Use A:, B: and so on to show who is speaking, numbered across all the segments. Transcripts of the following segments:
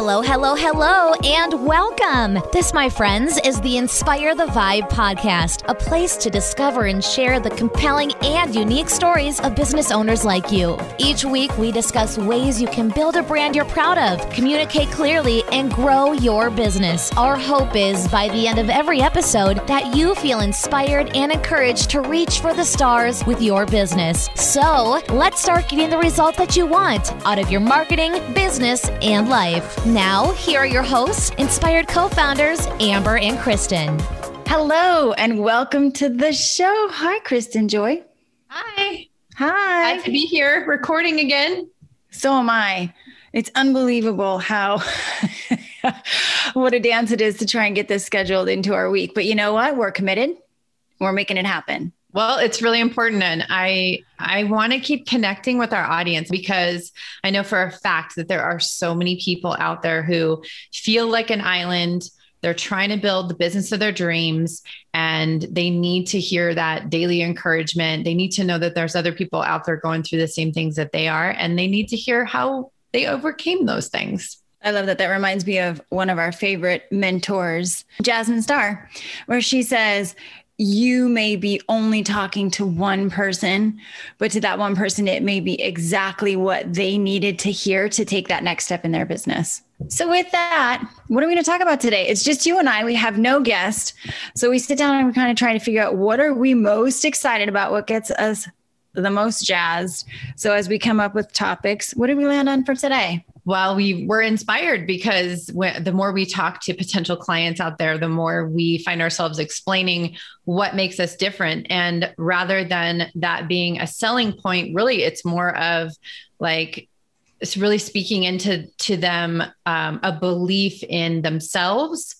A: Hello, hello, hello, and welcome. This, my friends, is the Inspire the Vibe podcast, a place to discover and share the compelling and unique stories of business owners like you. Each week, we discuss ways you can build a brand you're proud of, communicate clearly, and grow your business. Our hope is by the end of every episode that you feel inspired and encouraged to reach for the stars with your business. So, let's start getting the result that you want out of your marketing, business, and life. Now, here are your hosts, inspired co founders, Amber and Kristen.
B: Hello, and welcome to the show. Hi, Kristen Joy.
C: Hi.
B: Hi.
C: Glad to be here recording again.
B: So am I. It's unbelievable how what a dance it is to try and get this scheduled into our week. But you know what? We're committed. We're making it happen.
C: Well, it's really important and I I want to keep connecting with our audience because I know for a fact that there are so many people out there who feel like an island. They're trying to build the business of their dreams and they need to hear that daily encouragement. They need to know that there's other people out there going through the same things that they are and they need to hear how they overcame those things.
B: I love that. That reminds me of one of our favorite mentors, Jasmine Star, where she says, you may be only talking to one person, but to that one person, it may be exactly what they needed to hear to take that next step in their business. So, with that, what are we going to talk about today? It's just you and I. We have no guest. So, we sit down and we're kind of try to figure out what are we most excited about, what gets us the most jazzed. So, as we come up with topics, what did we land on for today?
C: Well, we were inspired because the more we talk to potential clients out there, the more we find ourselves explaining what makes us different. And rather than that being a selling point, really, it's more of like, it's really speaking into to them um, a belief in themselves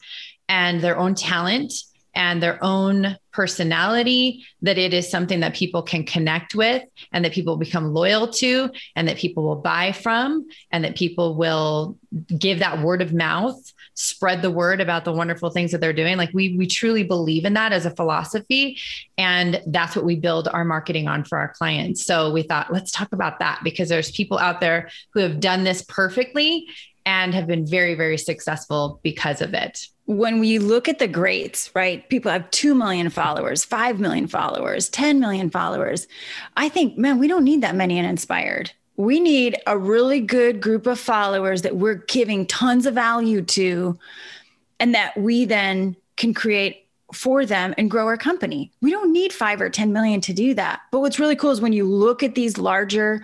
C: and their own talent and their own personality, that it is something that people can connect with and that people become loyal to and that people will buy from and that people will give that word of mouth spread the word about the wonderful things that they're doing. Like we we truly believe in that as a philosophy and that's what we build our marketing on for our clients. So we thought let's talk about that because there's people out there who have done this perfectly and have been very very successful because of it
B: when we look at the greats, right? People have 2 million followers, 5 million followers, 10 million followers. I think, man, we don't need that many in Inspired. We need a really good group of followers that we're giving tons of value to and that we then can create for them and grow our company. We don't need 5 or 10 million to do that. But what's really cool is when you look at these larger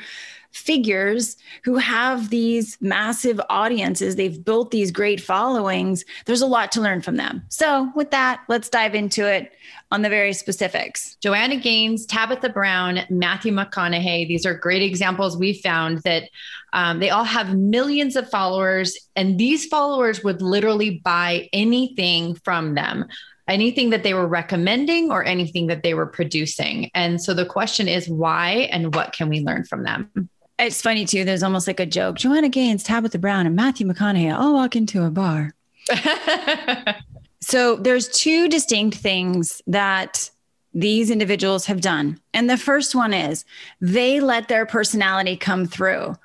B: figures who have these massive audiences. They've built these great followings. There's a lot to learn from them. So, with that, let's dive into it on the very specifics.
C: Joanna Gaines, Tabitha Brown, Matthew McConaughey. These are great examples we found that um, they all have millions of followers, and these followers would literally buy anything from them anything that they were recommending or anything that they were producing. And so the question is why and what can we learn from them?
B: It's funny too. There's almost like a joke. Joanna Gaines, Tabitha Brown, and Matthew McConaughey all walk into a bar. so there's two distinct things that these individuals have done. And the first one is they let their personality come through.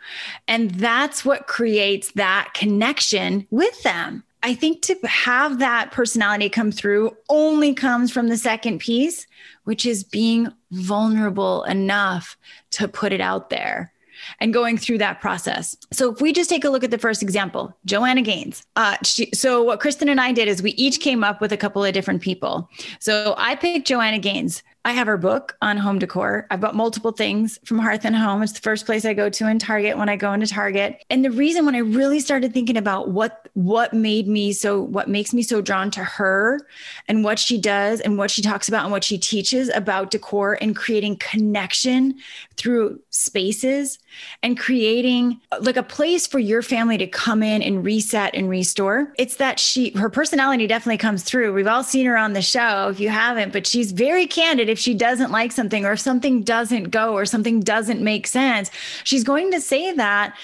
B: And that's what creates that connection with them. I think to have that personality come through only comes from the second piece, which is being vulnerable enough to put it out there and going through that process. So if we just take a look at the first example, Joanna Gaines. Uh, she, so what Kristen and I did is we each came up with a couple of different people. So I picked Joanna Gaines. I have her book on home decor. I've bought multiple things from Hearth and Home. It's the first place I go to in Target when I go into Target. And the reason when I really started thinking about what what made me so what makes me so drawn to her and what she does and what she talks about and what she teaches about decor and creating connection through spaces and creating like a place for your family to come in and reset and restore. It's that she her personality definitely comes through. We've all seen her on the show if you haven't, but she's very candid if she doesn't like something or if something doesn't go or something doesn't make sense, she's going to say that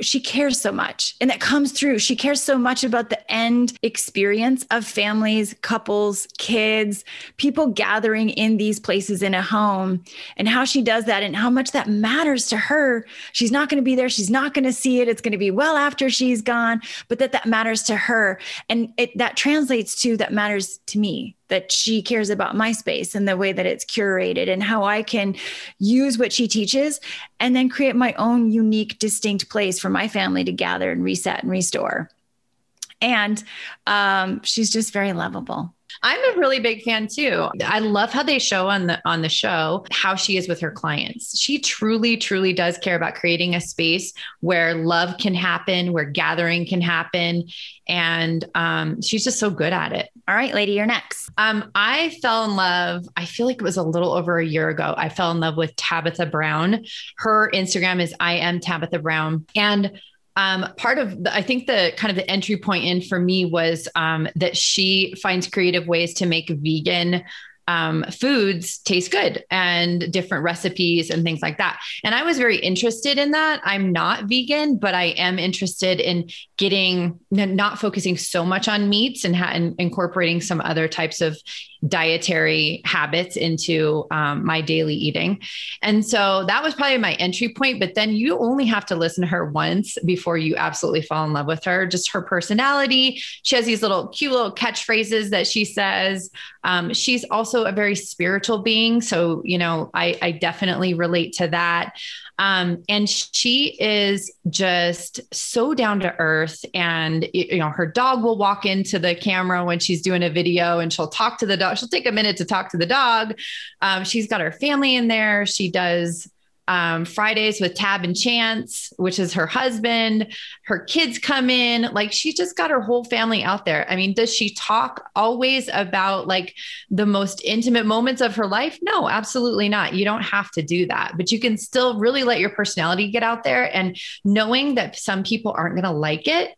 B: she cares so much and that comes through. She cares so much about the end experience of families couples kids people gathering in these places in a home and how she does that and how much that matters to her. She's not going to be there she's not going to see it it's going to be well after she's gone but that that matters to her. And it that translates to that matters to me that she cares about my space and the way that it's curated and how I can use what she teaches and then create my own unique, distinct place for my family to gather and reset and restore. And um, she's just very lovable.
C: I'm a really big fan too. I love how they show on the on the show how she is with her clients. She truly truly does care about creating a space where love can happen, where gathering can happen, and um, she's just so good at it.
B: All right, lady, you're next.
C: Um, I fell in love. I feel like it was a little over a year ago. I fell in love with Tabitha Brown. Her Instagram is I am Tabitha Brown, and um, part of the, I think the kind of the entry point in for me was um, that she finds creative ways to make vegan um, foods taste good and different recipes and things like that. And I was very interested in that. I'm not vegan, but I am interested in getting not focusing so much on meats and, ha- and incorporating some other types of dietary habits into um, my daily eating. And so that was probably my entry point. But then you only have to listen to her once before you absolutely fall in love with her. Just her personality. She has these little cute little catchphrases that she says. Um, she's also a very spiritual being. So, you know, I, I definitely relate to that. Um, and she is just so down to earth. And, you know, her dog will walk into the camera when she's doing a video and she'll talk to the dog. She'll take a minute to talk to the dog. Um, she's got her family in there. She does um, Fridays with Tab and Chance, which is her husband. Her kids come in. Like she's just got her whole family out there. I mean, does she talk always about like the most intimate moments of her life? No, absolutely not. You don't have to do that, but you can still really let your personality get out there. And knowing that some people aren't going to like it,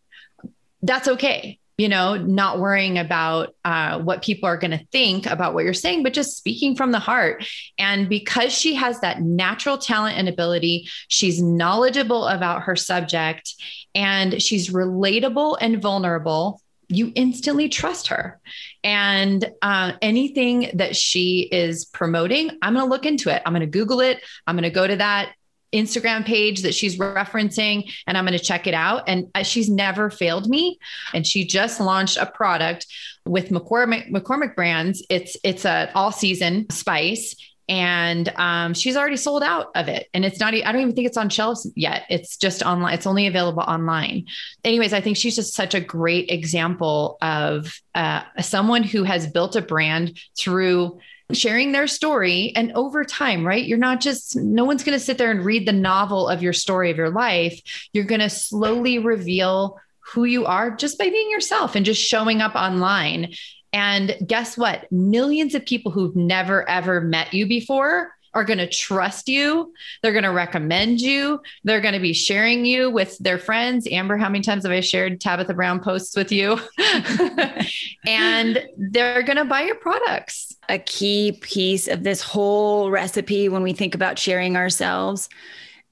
C: that's okay you know, not worrying about uh, what people are going to think about what you're saying, but just speaking from the heart. And because she has that natural talent and ability, she's knowledgeable about her subject and she's relatable and vulnerable. You instantly trust her. And uh, anything that she is promoting, I'm going to look into it. I'm going to Google it. I'm going to go to that Instagram page that she's referencing and I'm going to check it out. And uh, she's never failed me. And she just launched a product with McCormick, McCormick brands. It's, it's a all season spice and um, she's already sold out of it and it's not i don't even think it's on shelves yet it's just online it's only available online anyways i think she's just such a great example of uh, someone who has built a brand through sharing their story and over time right you're not just no one's going to sit there and read the novel of your story of your life. You're going to slowly reveal who you are just by being yourself and just showing up online. And guess what? Millions of people who've never ever met you before are going to trust you. They're going to recommend you. They're going to be sharing you with their friends. Amber, how many times have I shared Tabitha Brown posts with you? and they're going to buy your products.
B: A key piece of this whole recipe when we think about sharing ourselves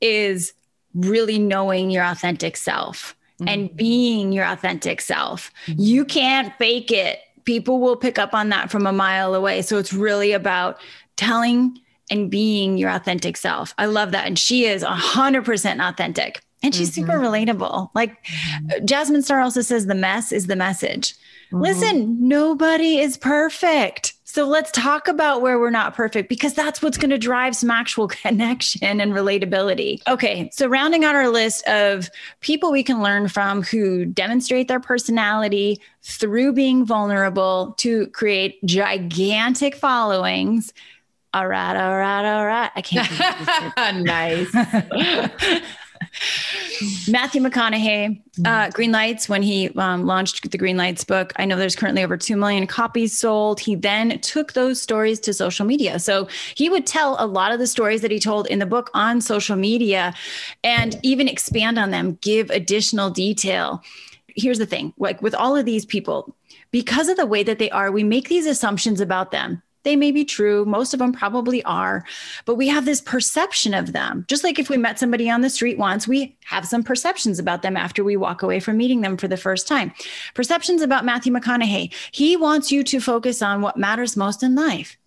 B: is really knowing your authentic self mm-hmm. and being your authentic self. Mm-hmm. You can't fake it. People will pick up on that from a mile away. So it's really about telling and being your authentic self. I love that. And she is 100% authentic and she's mm-hmm. super relatable. Like mm-hmm. Jasmine Star also says the mess is the message. Mm-hmm. Listen, nobody is perfect. So let's talk about where we're not perfect because that's what's going to drive some actual connection and relatability. Okay, so rounding out our list of people we can learn from who demonstrate their personality through being vulnerable to create gigantic followings all right, all right, all right. I
C: can't. nice.
B: Matthew McConaughey, uh, Green Lights, when he um, launched the Green Lights book, I know there's currently over 2 million copies sold. He then took those stories to social media. So he would tell a lot of the stories that he told in the book on social media and even expand on them, give additional detail. Here's the thing like with all of these people, because of the way that they are, we make these assumptions about them they may be true. Most of them probably are, but we have this perception of them. Just like if we met somebody on the street once, we have some perceptions about them after we walk away from meeting them for the first time. Perceptions about Matthew McConaughey. He wants you to focus on what matters most in life.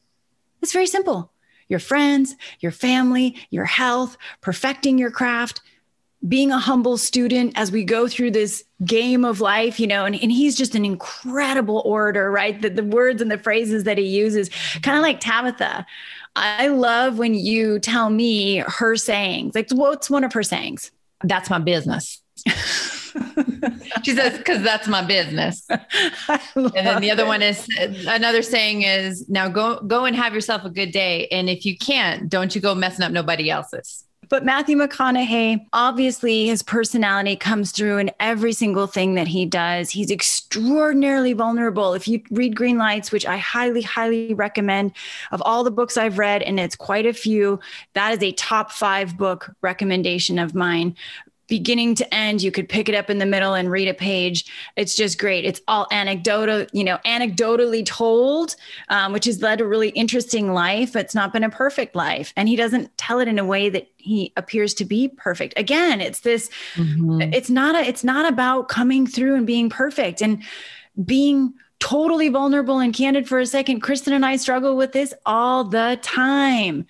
B: It's very simple your friends, your family, your health, perfecting your craft, being a humble student as we go through this game of life, you know, and, and he's just an incredible orator, right? The, the words and the phrases that he uses, kind of like Tabitha. I love when you tell me her sayings. Like, what's one of her sayings?
C: That's my business. she says, because that's my business. and then the other it. one is another saying is now go go and have yourself a good day. And if you can't, don't you go messing up nobody else's.
B: But Matthew McConaughey, obviously, his personality comes through in every single thing that he does. He's extraordinarily vulnerable. If you read Green Lights, which I highly, highly recommend, of all the books I've read, and it's quite a few, that is a top five book recommendation of mine beginning to end you could pick it up in the middle and read a page. It's just great. It's all anecdotal you know anecdotally told um, which has led a really interesting life it's not been a perfect life. And he doesn't tell it in a way that he appears to be perfect. Again it's this mm-hmm. it's not a it's not about coming through and being perfect and being totally vulnerable and candid for a second. Kristen and i struggle with this all the time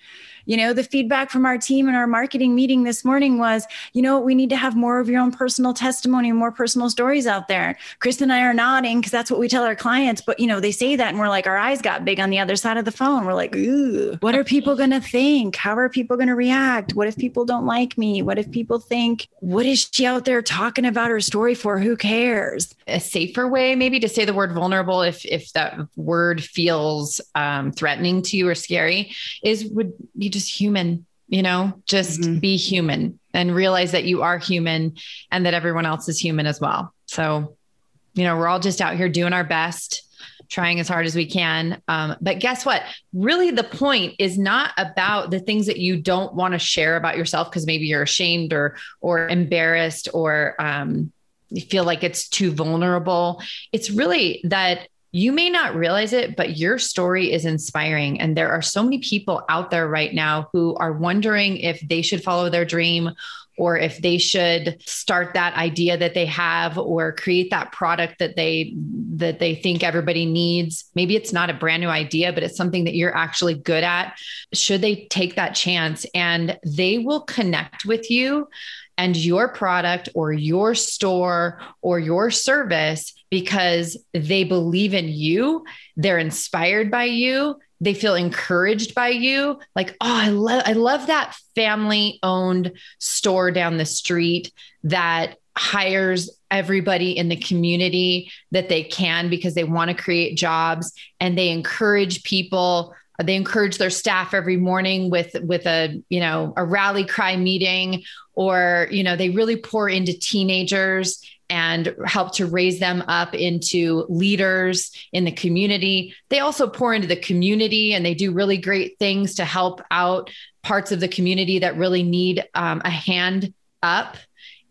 B: you know, the feedback from our team in our marketing meeting this morning was, you know, we need to have more of your own personal testimony and more personal stories out there. Chris and I are nodding because that's what we tell our clients. But, you know, they say that and we're like, our eyes got big on the other side of the phone. We're like, ooh, what are people going to think? How are people going to react? What if people don't like me? What if people think, what is she out there talking about her story for? Who cares?
C: A safer way, maybe to say the word vulnerable, if if that word feels um, threatening to you or scary, is would you just just human, you know, just mm-hmm. be human and realize that you are human and that everyone else is human as well. So, you know, we're all just out here doing our best, trying as hard as we can. Um, but guess what? Really, the point is not about the things that you don't want to share about yourself because maybe you're ashamed or or embarrassed or um, you feel like it's too vulnerable. It's really that you may not realize it, but your story is inspiring. And there are so many people out there right now who are wondering if they should follow their dream or if they should start that idea that they have or create that product that they that they think everybody needs. Maybe it's not a brand new idea but it's something that you're actually good at. Should they take that chance? And they will connect with you and your product or your store or your service because they believe in you, they're inspired by you, they feel encouraged by you. Like, oh, I love I love that family owned store down the street that hires everybody in the community that they can because they want to create jobs and they encourage people they encourage their staff every morning with with a you know a rally cry meeting or you know they really pour into teenagers and help to raise them up into leaders in the community. They also pour into the community and they do really great things to help out parts of the community that really need um, a hand up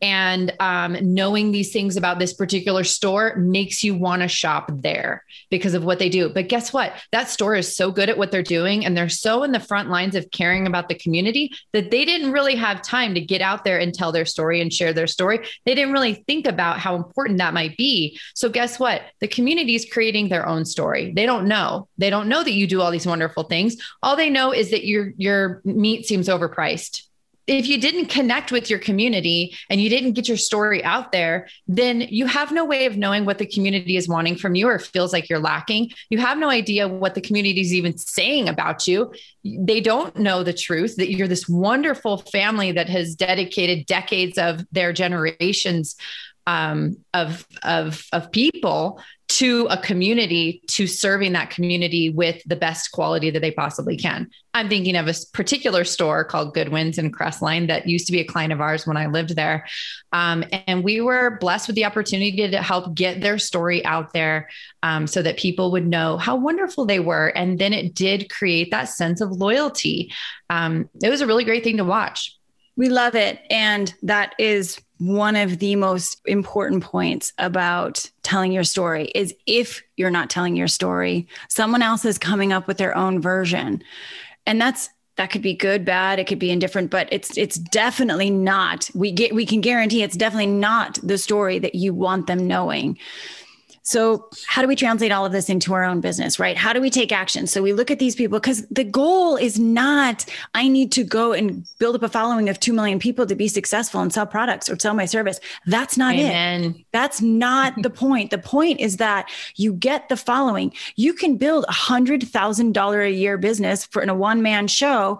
C: and um, knowing these things about this particular store makes you want to shop there because of what they do. But guess what? That store is so good at what they're doing and they're so in the front lines of caring about the community that they didn't really have time to get out there and tell their story and share their story. They didn't really think about how important that might be. So, guess what? The community is creating their own story. They don't know. They don't know that you do all these wonderful things. All they know is that your your meat seems overpriced if you didn't connect with your community and you didn't get your story out there, then you have no way of knowing what the community is wanting from you or feels like you're lacking. You have no idea what the community is even saying about you. They don't know the truth that you're this wonderful family that has dedicated decades of their generations um, of, of, of people to a community to serving that community with the best quality that they possibly can. I'm thinking of a particular store called Goodwin's in Crestline that used to be a client of ours when I lived there. Um, and we were blessed with the opportunity to help get their story out there um, so that people would know how wonderful they were. And then it did create that sense of loyalty. Um, it was a really great thing to watch.
B: We love it. And that is one of the most important points about telling your story is if you're not telling your story, someone else is coming up with their own version. And that's that could be good, bad, it could be indifferent, but it's it's definitely not. We get we can guarantee it's definitely not the story that you want them knowing. So, how do we translate all of this into our own business, right? How do we take action? So, we look at these people because the goal is not, I need to go and build up a following of 2 million people to be successful and sell products or sell my service. That's not Amen. it. That's not the point. The point is that you get the following. You can build a $100,000 a year business for in a one man show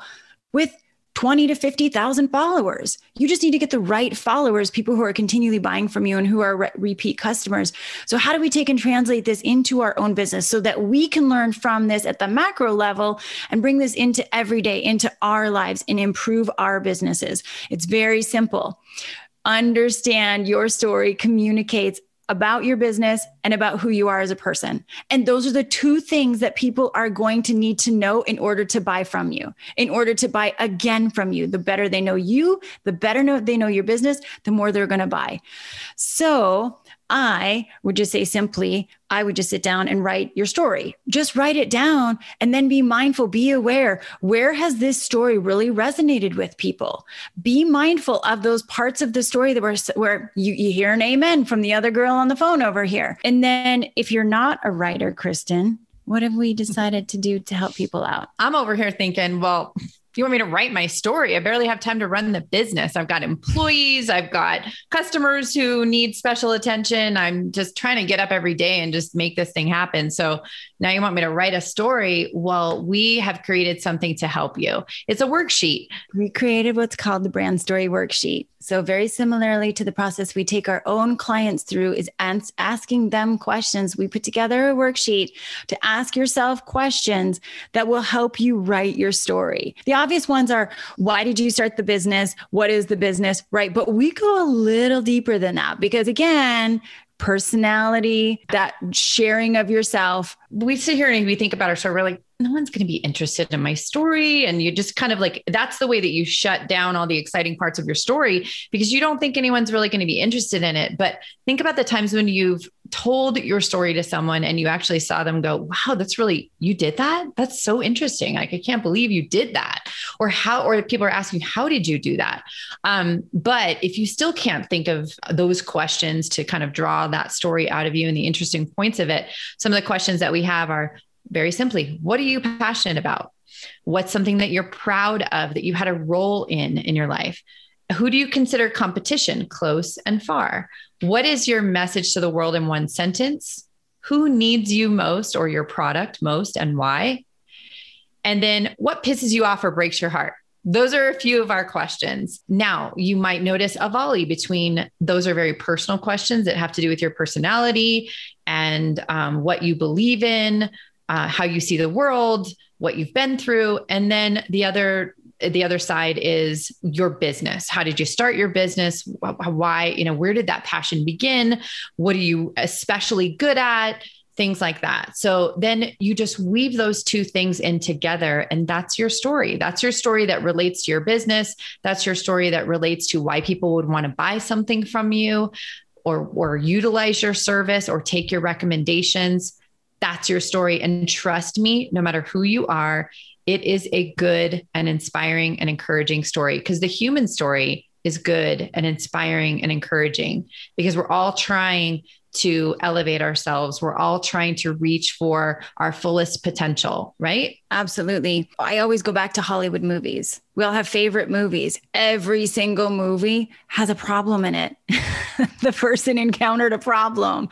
B: with 20 to 50,000 followers. You just need to get the right followers, people who are continually buying from you and who are re- repeat customers. So, how do we take and translate this into our own business so that we can learn from this at the macro level and bring this into every day, into our lives and improve our businesses? It's very simple understand your story communicates about your business and about who you are as a person. And those are the two things that people are going to need to know in order to buy from you, in order to buy again from you. The better they know you, the better know they know your business, the more they're going to buy. So, I would just say simply, I would just sit down and write your story. Just write it down and then be mindful, be aware. Where has this story really resonated with people? Be mindful of those parts of the story that were where you, you hear an amen from the other girl on the phone over here. And then if you're not a writer, Kristen, what have we decided to do to help people out?
C: I'm over here thinking, well, you want me to write my story? I barely have time to run the business. I've got employees, I've got customers who need special attention. I'm just trying to get up every day and just make this thing happen. So now you want me to write a story? Well, we have created something to help you. It's a worksheet.
B: We created what's called the brand story worksheet. So, very similarly to the process we take our own clients through, is ans- asking them questions. We put together a worksheet to ask yourself questions that will help you write your story. The obvious ones are why did you start the business? What is the business? Right. But we go a little deeper than that because, again, personality, that sharing of yourself.
C: We sit here and we think about our story. We're like, no one's going to be interested in my story. And you just kind of like, that's the way that you shut down all the exciting parts of your story because you don't think anyone's really going to be interested in it. But think about the times when you've told your story to someone and you actually saw them go, wow, that's really, you did that? That's so interesting. Like, I can't believe you did that. Or how, or people are asking, how did you do that? Um, but if you still can't think of those questions to kind of draw that story out of you and the interesting points of it, some of the questions that we have are, very simply, what are you passionate about? What's something that you're proud of that you had a role in in your life? Who do you consider competition, close and far? What is your message to the world in one sentence? Who needs you most or your product most and why? And then what pisses you off or breaks your heart? Those are a few of our questions. Now, you might notice a volley between those are very personal questions that have to do with your personality and um, what you believe in, uh, how you see the world, what you've been through, and then the other the other side is your business. How did you start your business? Why, you know, where did that passion begin? What are you especially good at? Things like that. So then you just weave those two things in together, and that's your story. That's your story that relates to your business. That's your story that relates to why people would want to buy something from you or, or utilize your service or take your recommendations that's your story. And trust me, no matter who you are, it is a good and inspiring and encouraging story because the human story is good and inspiring and encouraging because we're all trying to elevate ourselves. We're all trying to reach for our fullest potential, right?
B: Absolutely. I always go back to Hollywood movies. We all have favorite movies. Every single movie has a problem in it. the person encountered a problem.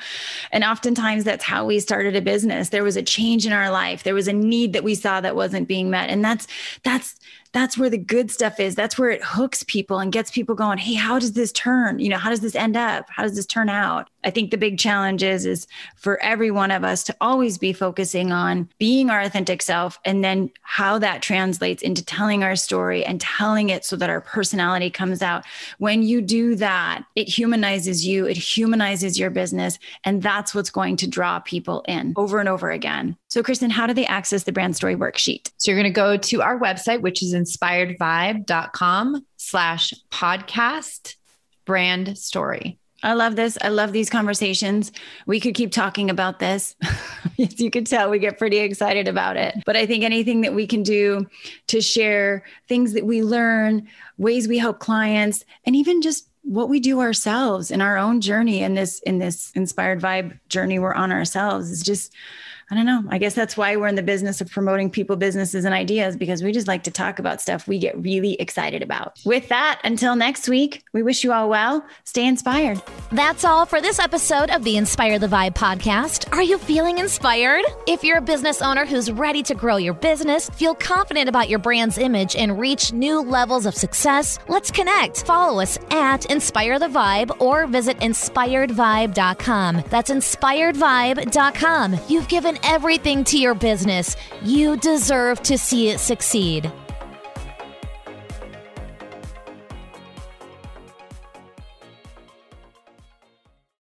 B: And oftentimes that's how we started a business. There was a change in our life. There was a need that we saw that wasn't being met. And that's that's that's where the good stuff is. That's where it hooks people and gets people going, hey, how does this turn? You know, how does this end up? How does this turn out? I think the big challenge is, is for every one of us to always be focusing on being our authentic self and then how that translates into telling our story and telling it so that our personality comes out. When you do that, it humanizes you, it humanizes your business, and that's what's going to draw people in over and over again. So, Kristen, how do they access the brand story worksheet?
C: So, you're going to go to our website, which is inspiredvibe.com slash podcast brand story.
B: I love this. I love these conversations. We could keep talking about this. As you can tell, we get pretty excited about it. But I think anything that we can do to share things that we learn, ways we help clients, and even just what we do ourselves in our own journey in this in this inspired vibe journey we're on ourselves is just I don't know. I guess that's why we're in the business of promoting people, businesses, and ideas because we just like to talk about stuff we get really excited about. With that, until next week, we wish you all well. Stay inspired.
A: That's all for this episode of the Inspire the Vibe podcast. Are you feeling inspired? If you're a business owner who's ready to grow your business, feel confident about your brand's image, and reach new levels of success, let's connect. Follow us at Inspire the Vibe or visit inspiredvibe.com. That's inspiredvibe.com. You've given everything to your business. You deserve to see it succeed.